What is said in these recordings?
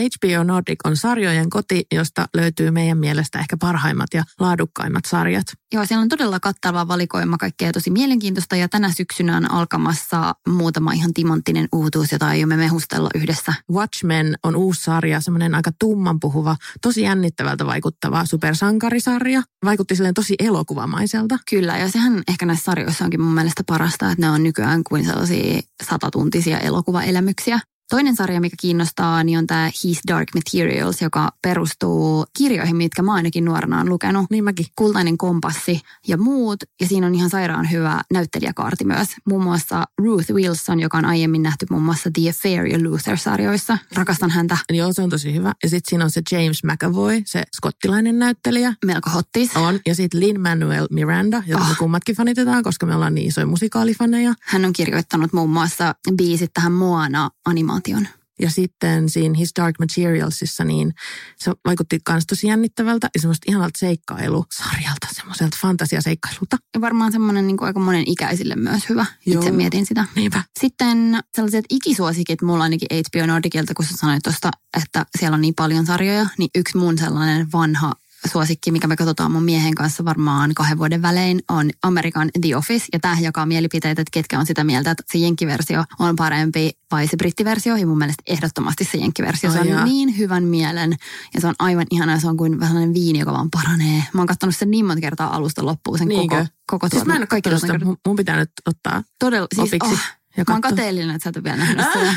HBO Nordic on sarjojen koti, josta löytyy meidän mielestä ehkä parhaimmat ja laadukkaimmat sarjat. Joo, siellä on todella kattava valikoima kaikkea tosi mielenkiintoista ja tänä syksynä on alkamassa muutama ihan timanttinen uutuus, jota aiomme mehustella yhdessä. Watchmen on uusi sarja, semmoinen aika tumman puhuva, tosi jännittävältä vaikuttava supersankarisarja. Vaikutti silleen tosi elokuvamaiselta. Kyllä, ja sehän ehkä näissä sarjoissa onkin mun mielestä parasta, että ne on nykyään kuin sellaisia satatuntisia elokuvaelämyksiä. Toinen sarja, mikä kiinnostaa, niin on tämä His Dark Materials, joka perustuu kirjoihin, mitkä mä ainakin nuorena on lukenut. Niin mäkin. Kultainen kompassi ja muut. Ja siinä on ihan sairaan hyvä näyttelijäkaarti myös. Muun muassa Ruth Wilson, joka on aiemmin nähty muun muassa The Affair ja Luther-sarjoissa. Rakastan häntä. Joo, se on tosi hyvä. Ja sitten siinä on se James McAvoy, se skottilainen näyttelijä. Melko hottis. On. Ja sitten Lin-Manuel Miranda, jota oh. me kummatkin fanitetaan, koska me ollaan niin isoja musikaalifaneja. Hän on kirjoittanut muun muassa biisit tähän Moana-animaation. Ja sitten siinä His Dark Materialsissa, niin se vaikutti myös tosi jännittävältä ja semmoista ihanalta seikkailusarjalta, semmoiselta fantasiaseikkailulta. Ja varmaan semmoinen niin aika monen ikäisille myös hyvä. Joo. Itse mietin sitä. Niinpä. Sitten sellaiset ikisuosikit mulla ainakin HBO Nordicilta, kun sä sanoit tuosta, että siellä on niin paljon sarjoja, niin yksi mun sellainen vanha suosikki, mikä me katsotaan mun miehen kanssa varmaan kahden vuoden välein, on Amerikan The Office. Ja tämä jakaa mielipiteitä, että ketkä on sitä mieltä, että se jenkkiversio on parempi vai se brittiversio. Ja mun mielestä ehdottomasti se jenkkiversio. Se on jaa. niin hyvän mielen ja se on aivan ihana. Se on kuin vähän viini, joka vaan paranee. Mä oon katsonut sen niin monta kertaa alusta loppuun sen Niinkö? koko, koko siis mä en ole sitä. Mun pitää nyt ottaa Todella, siis, opiksi. Oh, ja Mä oon kateellinen, että sä et ole vielä nähnyt sitä.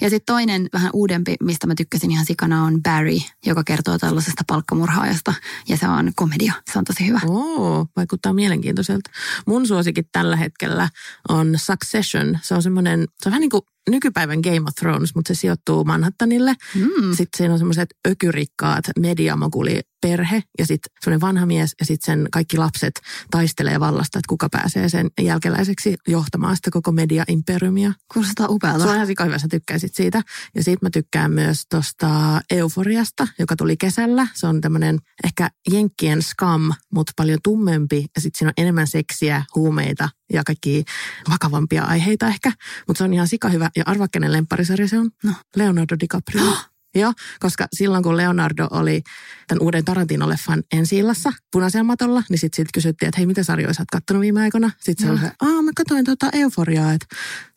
Ja sitten toinen vähän uudempi, mistä mä tykkäsin ihan sikana on Barry, joka kertoo tällaisesta palkkamurhaajasta. Ja se on komedia. Se on tosi hyvä. Oo, vaikuttaa mielenkiintoiselta. Mun suosikit tällä hetkellä on Succession. Se on semmoinen, se on vähän niin kuin nykypäivän Game of Thrones, mutta se sijoittuu Manhattanille. Mm. Sitten siinä on semmoiset ökyrikkaat mediamoguli perhe ja sitten semmoinen vanha mies ja sitten sen kaikki lapset taistelee vallasta, että kuka pääsee sen jälkeläiseksi johtamaan sitä koko media-imperiumia. Kuulostaa upealta. Se on ihan hyvä, sä tykkäisit siitä. Ja sitten mä tykkään myös tuosta Euforiasta, joka tuli kesällä. Se on tämmöinen ehkä Jenkkien scam, mutta paljon tummempi ja sitten siinä on enemmän seksiä, huumeita ja kaikki vakavampia aiheita ehkä. Mutta se on ihan sika hyvä. Ja arva, kenen lempparisarja se on? No. Leonardo DiCaprio. Joo, koska silloin kun Leonardo oli tämän uuden Tarantino-leffan ensi illassa punaisella matolla, niin sitten sit kysyttiin, että hei, mitä sarjoja sä oot kattonut viime aikoina? Sitten se oli, että mä katsoin tuota Euforiaa, että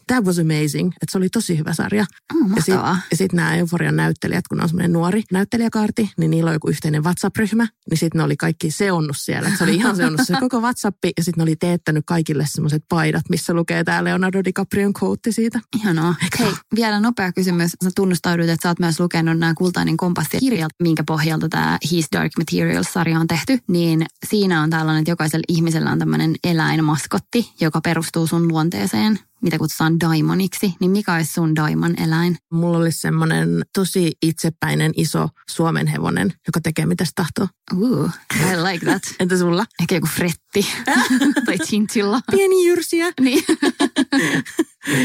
that was amazing. Että se oli tosi hyvä sarja. Oh, ja sitten sit nämä Euforian näyttelijät, kun on semmoinen nuori näyttelijäkaarti, niin niillä on joku yhteinen WhatsApp-ryhmä. Niin sitten ne oli kaikki seonnut siellä. Et se oli ihan seonnut se koko WhatsApp. Ja sitten ne oli teettänyt kaikille semmoiset paidat, missä lukee tämä Leonardo DiCaprion quote siitä. Ihanaa. Eikä? Hei, vielä nopea kysymys. Sä tunnustaudut, että sä oot myös lukenut nämä Kultainen kompassi kirjat, minkä pohjalta tämä His Dark Materials-sarja on tehty. Niin siinä on tällainen, että jokaisella ihmisellä on tämmöinen eläinmaskotti, joka perustuu sun luonteeseen mitä kutsutaan daimoniksi, niin mikä olisi sun daimon eläin? Mulla olisi semmoinen tosi itsepäinen iso suomen hevonen, joka tekee mitä se tahtoo. Ooh, I like that. Entä sulla? Ehkä joku fretti tai chinchilla. Pieni jyrsiä. niin.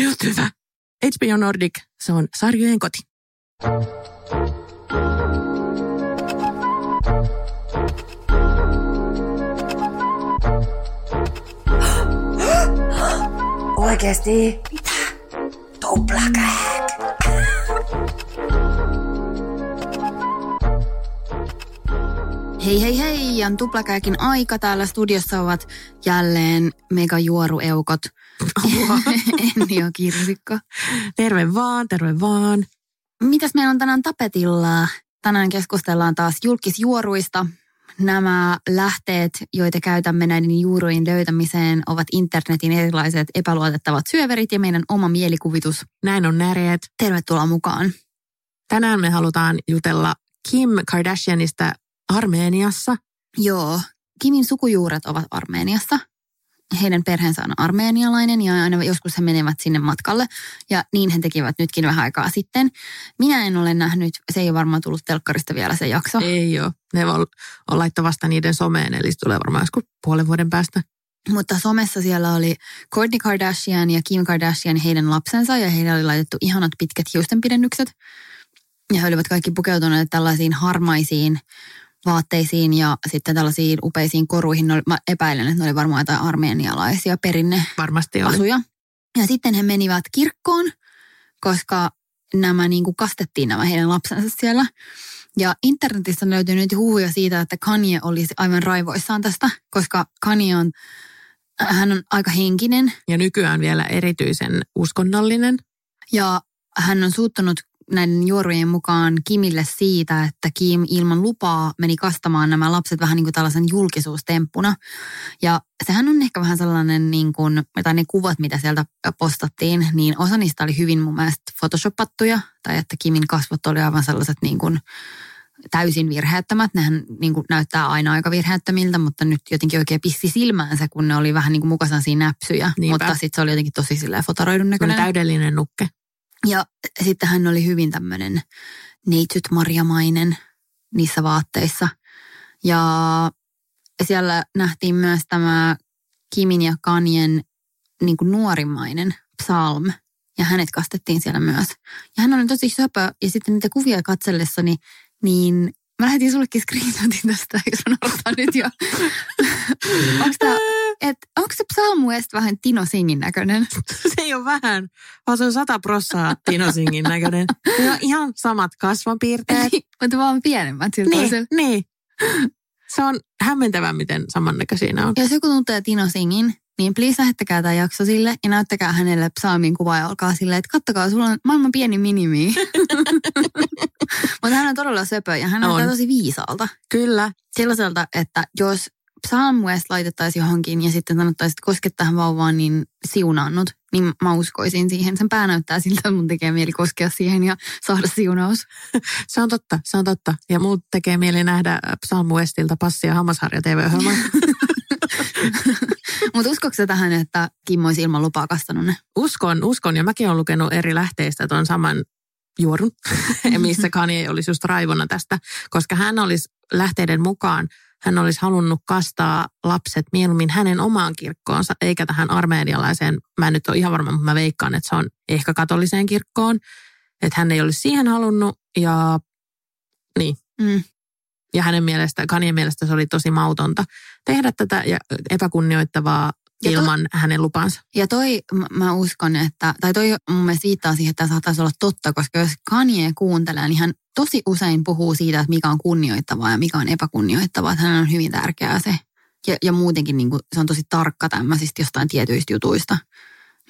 Just hyvä. HBO Nordic, se on sarjojen koti. Oikeesti? Mitä? Tuplakäk. Hei hei hei, on tuplakäkin aika. Täällä studiossa ovat jälleen megajuorueukot. Enni ja Kirsikko. Terve vaan, terve vaan. Mitäs meillä on tänään tapetilla? Tänään keskustellaan taas julkisjuoruista, Nämä lähteet, joita käytämme näiden juurujen löytämiseen, ovat internetin erilaiset epäluotettavat syöverit ja meidän oma mielikuvitus. Näin on näreet. Tervetuloa mukaan. Tänään me halutaan jutella Kim Kardashianista Armeeniassa. Joo, Kimin sukujuuret ovat Armeeniassa heidän perheensä on armeenialainen ja aina joskus he menevät sinne matkalle. Ja niin he tekivät nytkin vähän aikaa sitten. Minä en ole nähnyt, se ei ole varmaan tullut telkkarista vielä se jakso. Ei ole. Ne on, on laittaa vasta niiden someen, eli se tulee varmaan joskus puolen vuoden päästä. Mutta somessa siellä oli Kourtney Kardashian ja Kim Kardashian heidän lapsensa ja heillä oli laitettu ihanat pitkät hiustenpidennykset. Ja he olivat kaikki pukeutuneet tällaisiin harmaisiin vaatteisiin ja sitten tällaisiin upeisiin koruihin. Ne oli, mä epäilen, että ne oli varmaan jotain armeenialaisia perinne Varmasti oli. asuja. Ja sitten he menivät kirkkoon, koska nämä niin kuin kastettiin nämä heidän lapsensa siellä. Ja internetissä on löytynyt huhuja siitä, että Kanye olisi aivan raivoissaan tästä, koska Kanye on, hän on aika henkinen Ja nykyään vielä erityisen uskonnollinen. ja hän on suuttunut näiden juorujen mukaan Kimille siitä, että Kim ilman lupaa meni kastamaan nämä lapset vähän niin kuin tällaisen julkisuustemppuna. Ja sehän on ehkä vähän sellainen, niin kuin, tai ne kuvat, mitä sieltä postattiin, niin osa niistä oli hyvin mun mielestä photoshopattuja, tai että Kimin kasvot oli aivan sellaiset niin kuin täysin virheettömät. Nehän niin kuin näyttää aina aika virheettömiltä, mutta nyt jotenkin oikein pisti silmäänsä, kun ne oli vähän niin kuin mukaisia näpsyjä. Niinpä. Mutta sitten se oli jotenkin tosi silleen fotoroidun näköinen. täydellinen nukke. Ja sitten hän oli hyvin tämmöinen neitsyt marjamainen niissä vaatteissa. Ja siellä nähtiin myös tämä Kimin ja Kanyen niin kuin nuorimmainen psalm. Ja hänet kastettiin siellä myös. Ja hän oli tosi söpö. Ja sitten niitä kuvia katsellessani, niin mä lähetin sullekin screenshotin tästä, jos mä nyt jo. onko, tää, et, onko se Psalm West vähän Tino Singin näköinen? Se ei ole vähän, vaan se on sata prossaa Tino Singin näköinen. Ne on ihan samat kasvonpiirteet. Mutta vaan pienemmät siltä niin, toisella. niin. Se on hämmentävää, miten samannäköisiä ne on. Jos joku tuntee Tino Singin, niin please lähettäkää tämä jakso sille ja näyttäkää hänelle psalmin kuva ja olkaa silleen, että kattokaa, sulla on maailman pieni minimi. Mutta hän on todella söpö ja hän näyttää On. tosi viisaalta. Kyllä. Sellaiselta, että jos Psalm West laitettaisiin johonkin ja sitten sanottaisiin, että koske tähän vauvaan, niin siunaannut, niin mä uskoisin siihen. Sen pää näyttää siltä, että mun tekee mieli koskea siihen ja saada siunaus. Se on totta, se on totta. Ja muut tekee mieli nähdä Psalm Westiltä passi- ja hammasharja TV-ohjelman. Mutta uskoiko sä tähän, että Kim olisi ilman lupaa kastanut ne? uskon, uskon. Ja mäkin olen lukenut eri lähteistä tuon saman juorun, missä Kanye olisi just raivona tästä, koska hän olisi lähteiden mukaan, hän olisi halunnut kastaa lapset mieluummin hänen omaan kirkkoonsa, eikä tähän armeenialaiseen, mä en nyt ole ihan varma, mutta mä veikkaan, että se on ehkä katoliseen kirkkoon, että hän ei olisi siihen halunnut ja niin. Mm. Ja hänen mielestä, Kanyen mielestä se oli tosi mautonta tehdä tätä ja epäkunnioittavaa Ja to- ilman hänen lupansa. Ja toi mä- mä uskon, että, tai toi mun mielestä viittaa siihen, että tämä saattaisi olla totta, koska jos Kanye kuuntelee, niin hän tosi usein puhuu siitä, että mikä on kunnioittavaa ja mikä on epäkunnioittavaa. Että hänellä on hyvin tärkeää se. Ja, ja muutenkin niin kuin, se on tosi tarkka tämmöisistä jostain tietyistä jutuista.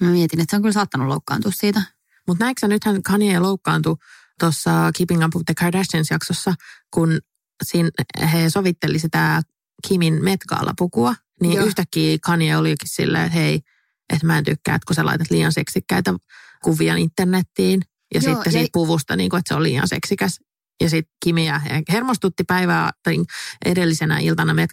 Mä mietin, että se on kyllä saattanut loukkaantua siitä. Mutta näetkö nythän Kanye loukkaantui tuossa Keeping Up with the Kardashians-jaksossa, kun siinä he sovitteli sitä Kimin Met Gala-pukua, niin. Joo. yhtäkkiä Kanye olikin silleen, että hei, että mä en tykkää, että kun sä laitat liian seksikkäitä kuvia internettiin, ja Joo, sitten ja- siitä puvusta, niin kuin, että se on liian seksikäs. Ja sitten Kimi ja hermostutti päivää tai edellisenä iltana Met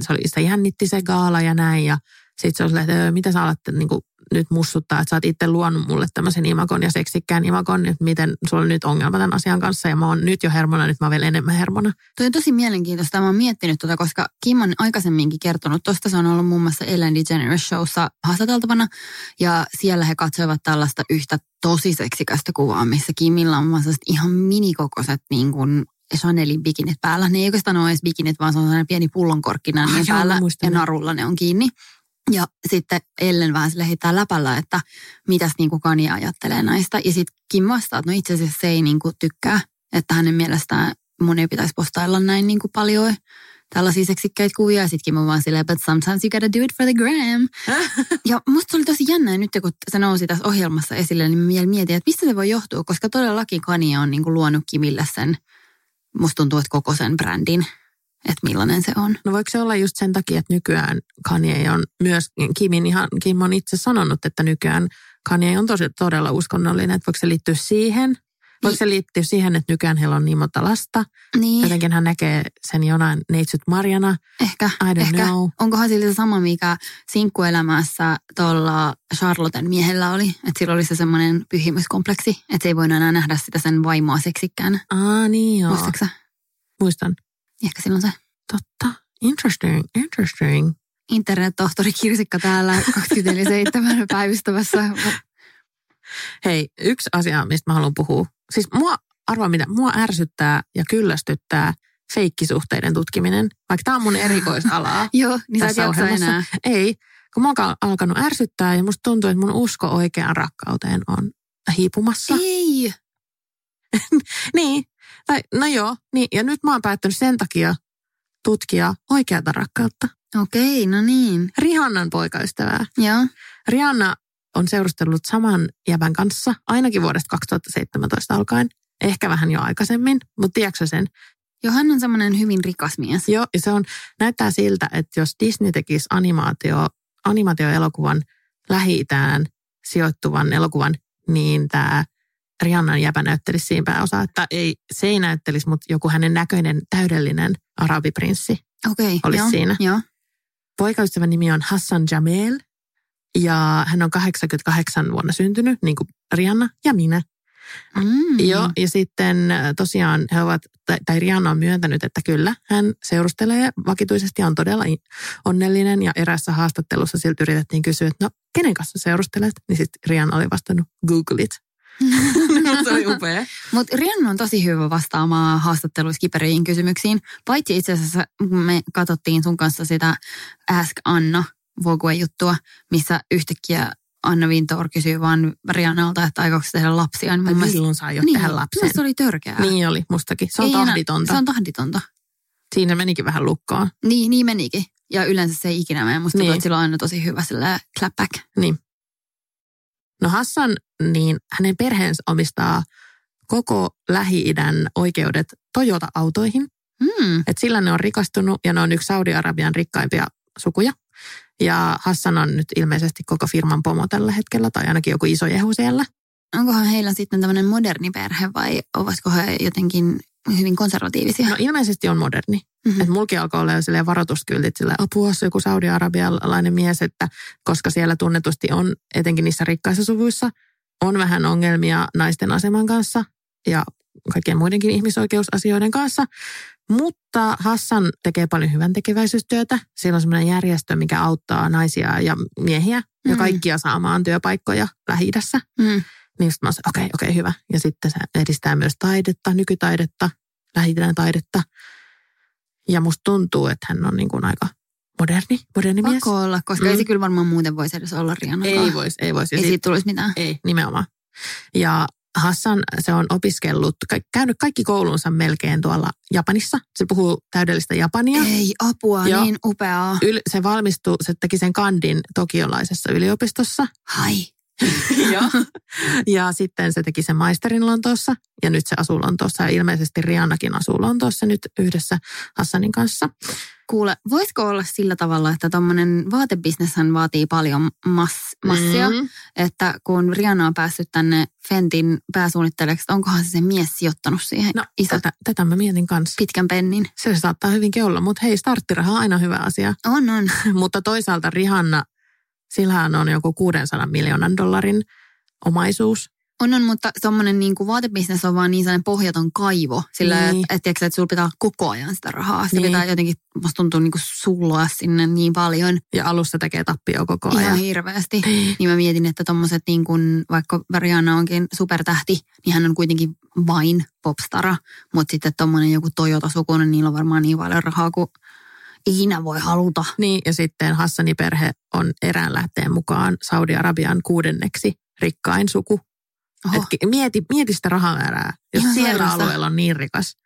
se oli, sitä jännitti se gaala ja näin, ja sitten se on silleen, että "Öö, mitä sä alat niin kuin, nyt mussuttaa, että sä oot itse luonut mulle tämmöisen imakon ja seksikkään imakon, että miten sulla on nyt ongelma tämän asian kanssa, ja mä oon nyt jo hermona, nyt mä oon vielä enemmän hermona. Toi on tosi mielenkiintoista. Mä oon miettinyt tota, koska Kim on aikaisemminkin kertonut tosta. Se on ollut muun muassa Ellen DeGeneres Showssa haastateltavana. Ja siellä he katsoivat tällaista yhtä tosi seksikästä kuvaa, missä Kimillä on muun muassa sellaiset ihan minikokoiset niin kuin Chanelin bikinit päällä. Ne ei oikeastaan ole edes bikinit, vaan se on sellainen pieni pullonkorkki näin päällä ja narulla ne on kiinni. Ja sitten Ellen vähän sille heittää läpällä, että mitäs niin kuin Kanye ajattelee näistä. Ja sitten Kim vastaa, että no itse asiassa se ei niin kuin tykkää, että hänen mielestään mun ei pitäisi postailla näin niin kuin paljon tällaisia seksikkäitä kuvia. Ja sitten Kim on vaan silleen, but sometimes you gotta do it for the gram. ja musta se oli tosi jännä, ja nyt kun se nousi tässä ohjelmassa esille, niin vielä mietin, että mistä se voi johtua, koska todellakin Kanye on niin kuin luonut Kimille sen, musta tuntuu, että koko sen brändin, että millainen se on. No voiko se olla just sen takia, että nykyään Kanye on myös, Kimin ihan, Kim on itse sanonut, että nykyään Kanye on tosi, todella uskonnollinen, että voiko se liittyä siihen? Voiko se liittyä siihen, että nykyään heillä on niin monta lasta? Niin, Jotenkin hän näkee sen jonain neitsyt Marjana. ehkä. I don't ehkä. know. Onkohan sillä se sama, mikä sinkkuelämässä tuolla Charlotten miehellä oli? Että sillä oli se semmoinen pyhimyskompleksi, että se ei voinut enää nähdä sitä sen vaimoa seksikkään. Aa, niin joo. Muistatko? Muistan. Ehkä silloin se. Totta. Interesting, interesting. internet-tohtori Kirsikka täällä 24-7 päivystävässä. Hei, yksi asia, mistä mä haluan puhua. Siis mua, arvaa mitä, mua ärsyttää ja kyllästyttää feikkisuhteiden tutkiminen, vaikka tämä on mun erikoisalaa. Joo, niin sä et jaksa enää. Ei, kun mä oon alkanut ärsyttää ja musta tuntuu, että mun usko oikeaan rakkauteen on hiipumassa. Ei. Niin, tai no joo, niin, ja nyt mä oon päättänyt sen takia tutkia oikeata rakkautta. Okei, no niin. Rihannan poikaystävää. Joo. Rihanna on seurustellut saman jäbän kanssa ainakin vuodesta 2017 alkaen. Ehkä vähän jo aikaisemmin, mutta tiedätkö sen? Joo, hän on semmoinen hyvin rikas mies. Joo, ja se on, näyttää siltä, että jos Disney tekisi animaatio, animaatioelokuvan Lähi-Itään sijoittuvan elokuvan, niin tämä Rihannan jäbä näyttelisi siinä pääosaa. Että ei, se ei näyttelisi, mutta joku hänen näköinen täydellinen arabiprinssi. Okei, Olisi joo, siinä. Joo. Poikaystävän nimi on Hassan Jamel ja hän on 88 vuonna syntynyt, niin kuin Rihanna ja minä. Mm. Joo, ja sitten äh, tosiaan he ovat, tai, tai Rihanna on myöntänyt, että kyllä, hän seurustelee vakituisesti ja on todella onnellinen. Ja erässä haastattelussa siltä yritettiin kysyä, että no, kenen kanssa seurustelet? Niin sitten Rihanna oli vastannut, Google it. Se oli upea. Mutta Rihanna on tosi hyvä vastaamaan haastatteluissa kiperiin kysymyksiin. Paitsi itse asiassa, me katsottiin sun kanssa sitä Ask Anna Vogue-juttua, missä yhtäkkiä Anna Wintour kysyy vaan Rihannalta, että aikooko tehdä lapsia. Niin mun mielestä- Milloin saa jo niin, tehdä lapsen? se oli törkeää. Niin oli, mustakin. Se on Ei enää- tahditonta. Se on tahditonta. Siinä menikin vähän lukkoon. Niin, niin menikin. Ja yleensä se ei ikinä mene. Musta Niin. on aina tosi hyvä sillä clapback. Niin. No Hassan, niin hänen perheensä omistaa koko Lähi-idän oikeudet Toyota-autoihin. Mm. Et sillä ne on rikastunut ja ne on yksi Saudi-Arabian rikkaimpia sukuja. Ja Hassan on nyt ilmeisesti koko firman pomo tällä hetkellä, tai ainakin joku iso jehu siellä. Onkohan heillä sitten tämmöinen moderni perhe vai ovatko he jotenkin hyvin konservatiivisia? No ilmeisesti on moderni. Mhm. Et mulki alkoi olla jo silleen varoituskyltit, sille apua, se joku saudi-arabialainen mies, että koska siellä tunnetusti on, etenkin niissä rikkaissa suvuissa, on vähän ongelmia naisten aseman kanssa ja kaikkien muidenkin ihmisoikeusasioiden kanssa. Mutta Hassan tekee paljon hyvän tekeväisyystyötä. Siellä on semmoinen järjestö, mikä auttaa naisia ja miehiä ja Mm. kaikkia saamaan työpaikkoja lähi Mm. Niin sitten mä sanoin, okei, okei, hyvä. Ja sitten se edistää myös taidetta, nykytaidetta, lähi taidetta. Ja musta tuntuu, että hän on niin kuin aika moderni, moderni mies. Pakko olla, koska mm. ei se kyllä varmaan muuten voisi edes olla Rihanna. Ei voisi, ei voisi. Ei siitä tulisi mitään. ei, nimenomaan. Ja Hassan, se on opiskellut, käynyt kaikki koulunsa melkein tuolla Japanissa. Se puhuu täydellistä japania. Ei apua, Joo. niin upeaa. Yl, se valmistui, se teki sen kandin tokiolaisessa yliopistossa. Hai. Joo. Ja sitten se teki sen maisterin Lontoossa ja nyt se asuu Lontoossa ja ilmeisesti Rihannakin asuu Lontoossa nyt yhdessä Hassanin kanssa. Kuule, voisiko olla sillä tavalla, että tuommoinen vaatebisneshän vaatii paljon mass, massia, mm. Mm. että kun Rihanna on päässyt tänne Fentin pääsuunnittelijaksi, onkohan se se mies sijoittanut siihen No, iso tätä, tätä mä mietin kanssa. pitkän pennin? Se saattaa hyvinkin olla, mutta hei, starttiraha on aina hyvä asia. On, on. mutta toisaalta Rihanna, sillähän on joku 600 miljoonan dollarin omaisuus. On, on, mutta semmoinen niin kuin vaatebisnes on vaan niin sellainen pohjaton kaivo. Sillä, Niin. niin. että, että, että, että sulla pitää olla koko ajan sitä rahaa. Sitä Niin. niin. pitää jotenkin, musta tuntuu niin kuin sulloa sinne niin paljon. Ja alussa tekee tappio koko Ihan ajan. hirveästi. Niin mä mietin, että tommoset niin kuin, vaikka Rihanna onkin supertähti, niin hän on kuitenkin vain popstara. Mutta sitten tommonen joku Toyota-sukunen, niillä on varmaan niin paljon rahaa kuin ikinä voi haluta. Niin, ja sitten Hassanin perhe on erään lähteen mukaan Saudi-Arabian kuudenneksi rikkain suku. Oho, Et mieti, mieti sitä rahamäärää, jos Ihan siellä sairasta. alueella on niin rikas.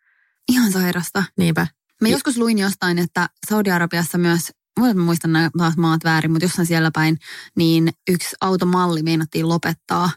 ihan sairasta. Niinpä. Mä Ja- joskus luin jostain, että Saudi-Arabiassa myös, mä muistan nämä taas maat väärin, mutta jossain siellä päin, niin yksi automalli meinattiin lopettaa.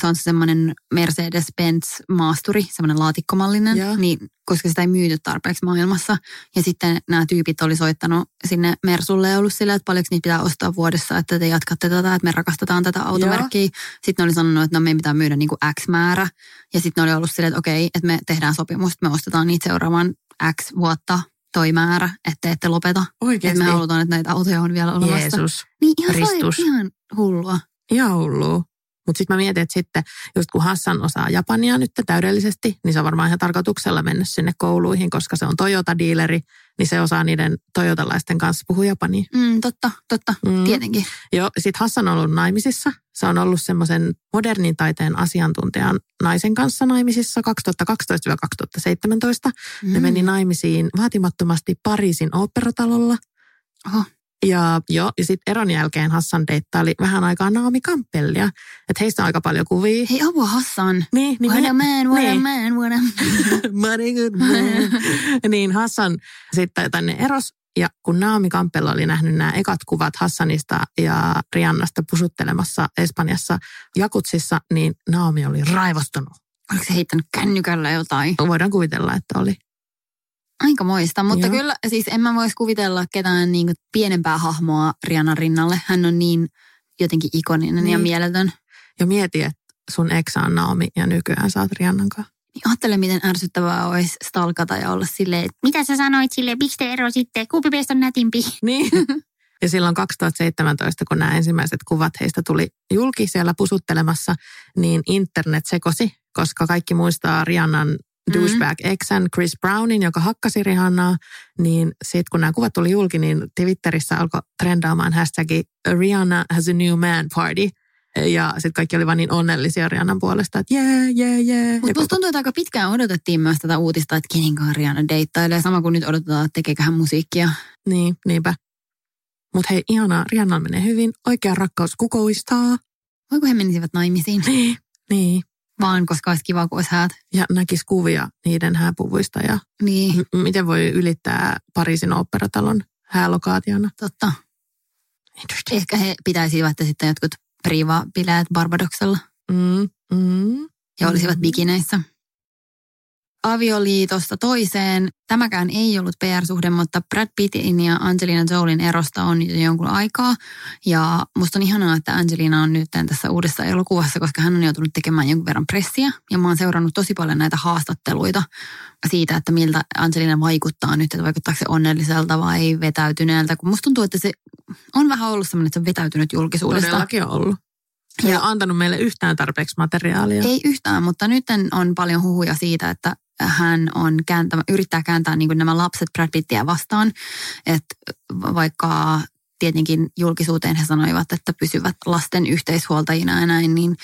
Se on semmoinen Mercedes-Benz maasturi, semmoinen laatikkomallinen, Joo. niin, koska sitä ei myyty tarpeeksi maailmassa. Ja sitten nämä tyypit oli soittanut sinne Mersulle ja ollut silleen, että paljonko niitä pitää ostaa vuodessa, että te jatkatte tätä, että me rakastetaan tätä automerkkiä. Sitten ne oli sanonut, että no meidän pitää myydä niin kuin X määrä. Ja sitten ne oli ollut silleen, että okei, että me tehdään sopimus, että me ostetaan niitä seuraavan X vuotta toi määrä, että te ette lopeta. Että Oikeasti. me halutaan, että näitä autoja on vielä olemassa. Jeesus. Niin ihan, Ristus. sai, ihan hullua. Ihan hullua. Mutta sitten mä mietin, että sitten just kun Hassan osaa Japania nyt täydellisesti, niin se on varmaan ihan tarkoituksella mennyt sinne kouluihin, koska se on Toyota-diileri, niin se osaa niiden toyotalaisten kanssa puhua japania. Mm, totta, totta, Mm. tietenkin. Joo, sitten Hassan on ollut naimisissa. Se on ollut semmoisen modernin taiteen asiantuntijan naisen kanssa naimisissa 2012-2017. Mm. Ne meni naimisiin vaatimattomasti Pariisin oopperatalolla. Oho. Ja, joo, ja sitten eron jälkeen Hassan deittaili vähän aikaa Naomi Campbellia. Että heistä on aika paljon kuvia. Hei apua Hassan. Niin, niin What me- a man, what a niin. man, what a man. Money good man. niin Hassan sitten tänne eros. Ja kun Naomi Campbell oli nähnyt nämä ekat kuvat Hassanista ja Riannasta pusuttelemassa Espanjassa Jakutsissa, niin Naomi oli raivostunut. Oliko se heittänyt kännykällä jotain? Voidaan kuvitella, että oli. Aika moista, mutta Joo. Kyllä siis en mä voisi kuvitella ketään niin pienempää hahmoa Rianan rinnalle. Hän on niin jotenkin ikoninen niin. ja mieletön. Ja mieti, että sun eksä on Naomi ja nykyään oot Riannan kanssa. Niin ajattele, miten ärsyttävää olisi stalkata ja olla silleen, että mitä sä sanoit sille, miksi te ero sitten, kumpi meistä on nätimpi? Niin. Ja silloin 2017, kun nämä ensimmäiset kuvat heistä tuli julki siellä pusuttelemassa, niin internet sekosi, koska kaikki muistaa Rihannan douchebag exän Chris Brownin, joka hakkasi Rihannaa, niin sitten kun nämä kuvat tuli julki, niin Twitterissä alkoi trendaamaan hashtagi Rihanna has a new man party. Ja sitten kaikki oli vaan niin onnellisia Rihannan puolesta, että yeah, yeah, yeah. Mutta musta tuntuu, että aika pitkään odotettiin myös tätä uutista, että kenen kanssa Rihanna deittailee. Sama kuin nyt odotetaan, että tekeekö hän musiikkia. Niin, niinpä. Mutta hei, ihanaa, Rihanna menee hyvin. Oikea rakkaus kukoistaa. Voiko he menisivät naimisiin? Niin, niin. Vaan koska olisi kiva, kun olisi häät. Ja näkisi kuvia niiden hääpuvuista ja Niin, m- miten voi ylittää Pariisin oopperatalon häälokaationa. totta. Ehkä he pitäisivät sitten jotkut priva-bileet Barbadoksella Mm, mm. ja olisivat Mm. bikineissä. Avioliitosta toiseen. Tämäkään ei ollut PR-suhde, mutta Brad Pittin ja Angelina Jolin erosta on jo jonkun aikaa. Ja musta on ihanaa, että Angelina on nyt tässä uudessa elokuvassa, koska hän on joutunut tekemään jonkun verran pressiä. Ja mä oon seurannut tosi paljon näitä haastatteluita siitä, että miltä Angelina vaikuttaa nyt, että vaikuttaako se onnelliselta vai vetäytyneeltä. Kun musta tuntuu, että se on vähän ollut sellainen, että se on vetäytynyt julkisuudesta. Todellakin on ollut. Ei Ja- antanut meille yhtään tarpeeksi materiaalia. Ei yhtään, mutta nyt on paljon huhuja siitä, että hän on kääntämä, yrittää kääntää niin nämä lapset Brad Pittiä vastaan. Että vaikka tietenkin julkisuuteen he sanoivat, että pysyvät lasten yhteishuoltajina ja näin, niin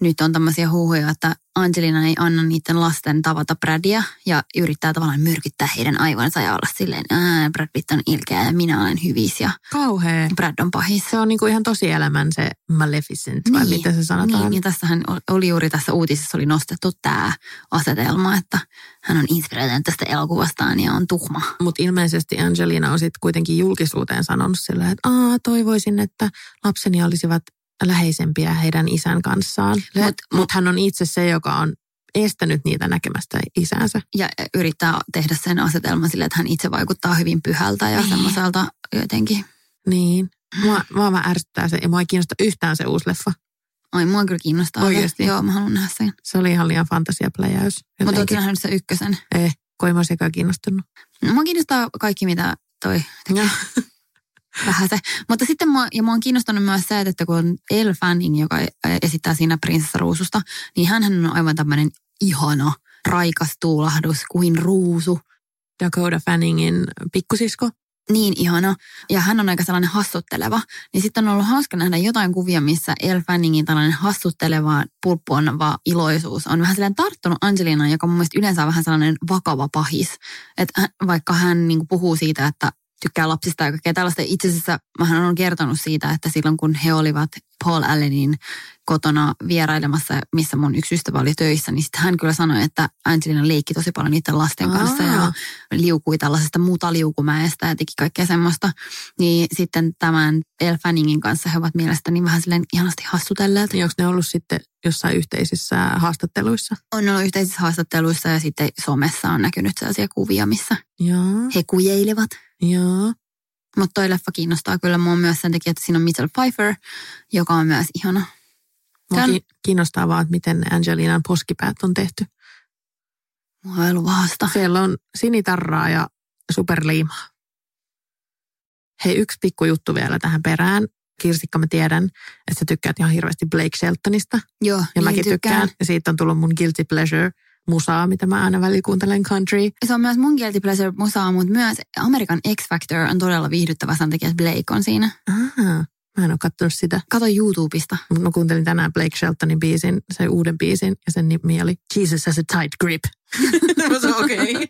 nyt on tämmöisiä huhuja, että Angelina ei anna niiden lasten tavata Bradia ja yrittää tavallaan myrkyttää heidän aivonsa ja olla silleen, että Brad Pitt on ilkeä ja minä olen hyvis ja Kauhea. Brad on pahis. Se on niinku ihan tosielämän se Maleficent, vai Niin, miten se sanotaan? Niin, ja tässähän oli juuri tässä uutisessa oli nostettu tämä asetelma, että hän on inspiroitunut tästä elokuvastaan ja on tuhma. Mutta ilmeisesti Angelina on sitten kuitenkin julkisuuteen sanonut sillä, että Aa, toivoisin, että lapseni olisivat läheisempiä heidän isän kanssaan. Mut- Mutta mut hän on itse se, joka on estänyt niitä näkemästä isänsä. Ja yrittää tehdä sen asetelman sille, että hän itse vaikuttaa hyvin pyhältä ja Niin. semmoiselta jotenkin. Niin. Mua, mua vaan ärsyttää se, ja mua ei kiinnosta yhtään se uusi leffa. Ai, mua kyllä kiinnostaa. se. Oikeesti? Joo, mä haluan nähdä sen. Se oli ihan liian fantasiapläjäys. Mutta ootko nähnyt se ykkösen? Eh, kun ei mua sekään kiinnostunut. No, mua kiinnostaa kaikki, mitä toi Ja, vähän se. Mutta sitten mua, ja mua on kiinnostanut myös se, että kun on Elle Fanning, joka esittää siinä prinsessa ruususta, niin hän on aivan tämmöinen ihana, raikas tuulahdus kuin ruusu. Dakota Fanningin pikkusisko. Niin ihana. Ja hän on aika sellainen hassutteleva. Niin sitten on ollut hauska nähdä jotain kuvia, missä Elle Fanningin tällainen hassutteleva, pulppuonava iloisuus on vähän sellainen tarttunut Angelinaan, joka mun mielestä yleensä on vähän sellainen vakava pahis. Että vaikka hän niin puhuu siitä, että tykkää lapsista ja kaikkea tällaista. Itse asiassa mähän olen kertonut siitä, että silloin kun he olivat Paul Allenin kotona vierailemassa, missä mun yksi ystävä oli töissä, niin sitten hän kyllä sanoi, että Angelina leikki tosi paljon niiden lasten kanssa ja Aa. liukui tällaisesta mutaliukumäestä ja teki kaikkea semmoista. Niin sitten tämän Elle Fanningin kanssa he ovat mielestäni vähän silleen ihanasti hassutelleet. Niin onko ne ollut sitten jossain yhteisissä haastatteluissa? On ollut yhteisissä haastatteluissa ja sitten somessa on näkynyt sellaisia kuvia, missä Joo, he kujeilevat. joo. Mutta toi leffa kiinnostaa kyllä mua myös sen takia, että siinä on Michelle Pfeiffer, joka on myös ihana. Mua Tän- ki- kiinnostaa vaan, että miten Angelinan poskipäät on tehty. Mua ei ollut vahasta. Siellä on sinitarraa ja superliimaa. Hei, yksi pikku juttu vielä tähän perään. Kirsikka, mä tiedän, että sä tykkäät ihan hirveästi Blake Sheltonista. Joo, Ja niin mäkin tykkään. Ja siitä on tullut mun guilty pleasure. Musaa, mitä mä aina välillä kuuntelen country. Se on myös mun guilty pleasure musaa, mutta myös Amerikan X Factor on todella viihdyttävä sen takia, että Blake on siinä. Aha, mä en ole katsonut sitä. Kato YouTubesta. Mutta mä kuuntelin tänään Blake Sheltonin biisin, se uuden biisin, ja sen nimi oli Jesus has a tight grip. se on okei.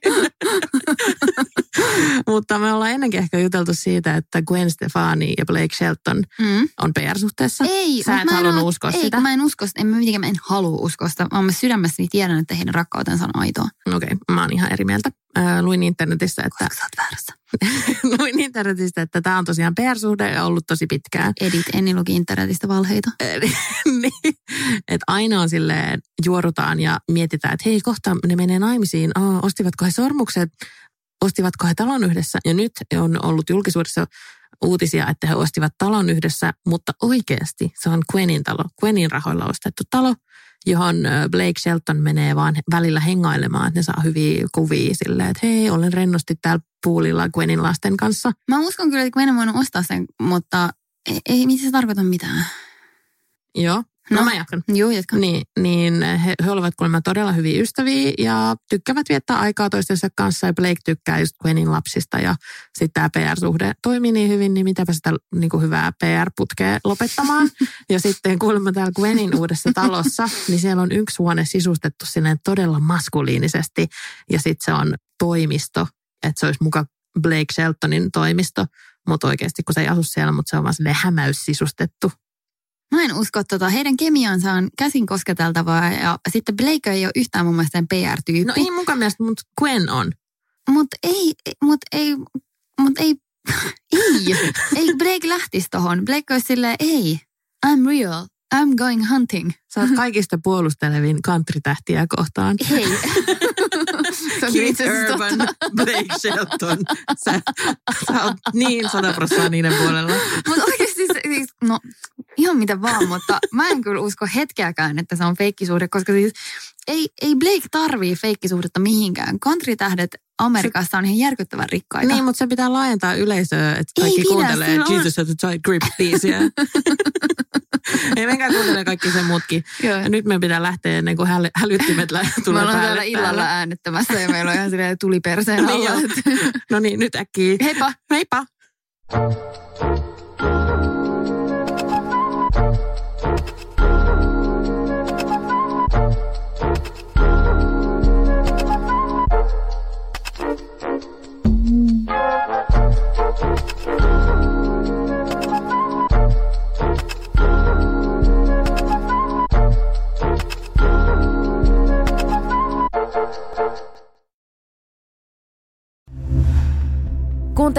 Mutta me ollaan ennenkin ehkä juteltu siitä, että Gwen Stefani ja Blake Shelton mm. on PR-suhteessa. Ei, Sä et halunnut uskoa ei, sitä? mä en usko sitä. En mä mitenkään, mä en halua uskoa sitä. Mä sydämessäni tiedän, että heidän rakkautensa on aitoa. Okei, okay, mä oon ihan eri mieltä. Äh, luin internetissä, että... Koska sä oot väärässä. luin internetistä, että tämä on tosiaan PR-suhde ja ollut tosi pitkään. Edit, Enni luki internetistä valheita. niin, että aina on silleen, juorutaan ja mietitään, että hei, kohta ne menee naimisiin. Oh, ostivatko he sormukset? Ostivatko he talon yhdessä? Ja nyt on ollut julkisuudessa uutisia, että he ostivat talon yhdessä, mutta oikeasti se on Gwenin talo, Gwenin rahoilla ostettu talo, johon Blake Shelton menee vaan välillä hengailemaan, että ne saa hyviä kuvia silleen, että hei, olen rennosti täällä puulilla Gwenin lasten kanssa. Mä uskon kyllä, että Gwen on voinut ostaa sen, mutta ei, ei mitä se tarkoita mitään. Joo, No, no mä jatkan. Joo, jatka. Niin, niin he, he olivat kuulemma todella hyviä ystäviä ja tykkäävät viettää aikaa toistensa kanssa. Ja Blake tykkää just Gwenin lapsista ja sitten tämä PR-suhde toimii niin hyvin, niin mitäpä sitä niin kuin hyvää PR-putkea lopettamaan. ja sitten kuulemma täällä Gwenin uudessa talossa, niin siellä on yksi huone sisustettu sinne todella maskuliinisesti. Ja sitten se on toimisto, että se olisi muka Blake Sheltonin toimisto. Mutta oikeasti, kun se ei asu siellä, mutta se on vaan hämäys sisustettu. Mä en usko tota. Heidän kemiansa on käsin kosketeltavaa ja sitten Blake ei ole yhtään mun mielestä PR-tyyppi. No ei mukaan mielestä, mutta Gwen on. Mutta ei, mut ei, mut ei, ei, ei Blake lähtisi tohon. Blake olisi silleen, ei, I'm real, I'm going hunting. Sä oot kaikista puolustelevin country-tähtiä kohtaan. Hei. Keith Urban, Blake Shelton. Sä, sä oot niin sata prosenttia niiden puolella. Mutta oikeasti, siis, no ihan mitä vaan, mutta mä en kyllä usko hetkeäkään, että se on feikkisuhde, koska siis ei, ei Blake tarvii feikkisuhdetta mihinkään. Country-tähdet Amerikassa on ihan järkyttävän rikkaita. Niin, mutta se pitää laajentaa yleisöä, että kaikki pidä, kuuntelee on- Jesus a tight grip biisiä. Ei menkää kuuntele kaikki sen muutkin. Joo. Ja nyt me pitää lähteä ennen kuin häly, hälyttimet lä- Me tulee ollaan päälle. täällä illalla täällä. äänettämässä ja meillä on ihan silleen tuli perseen Niin alla. joo. No niin, nyt äkkiä. Heippa! Heippa!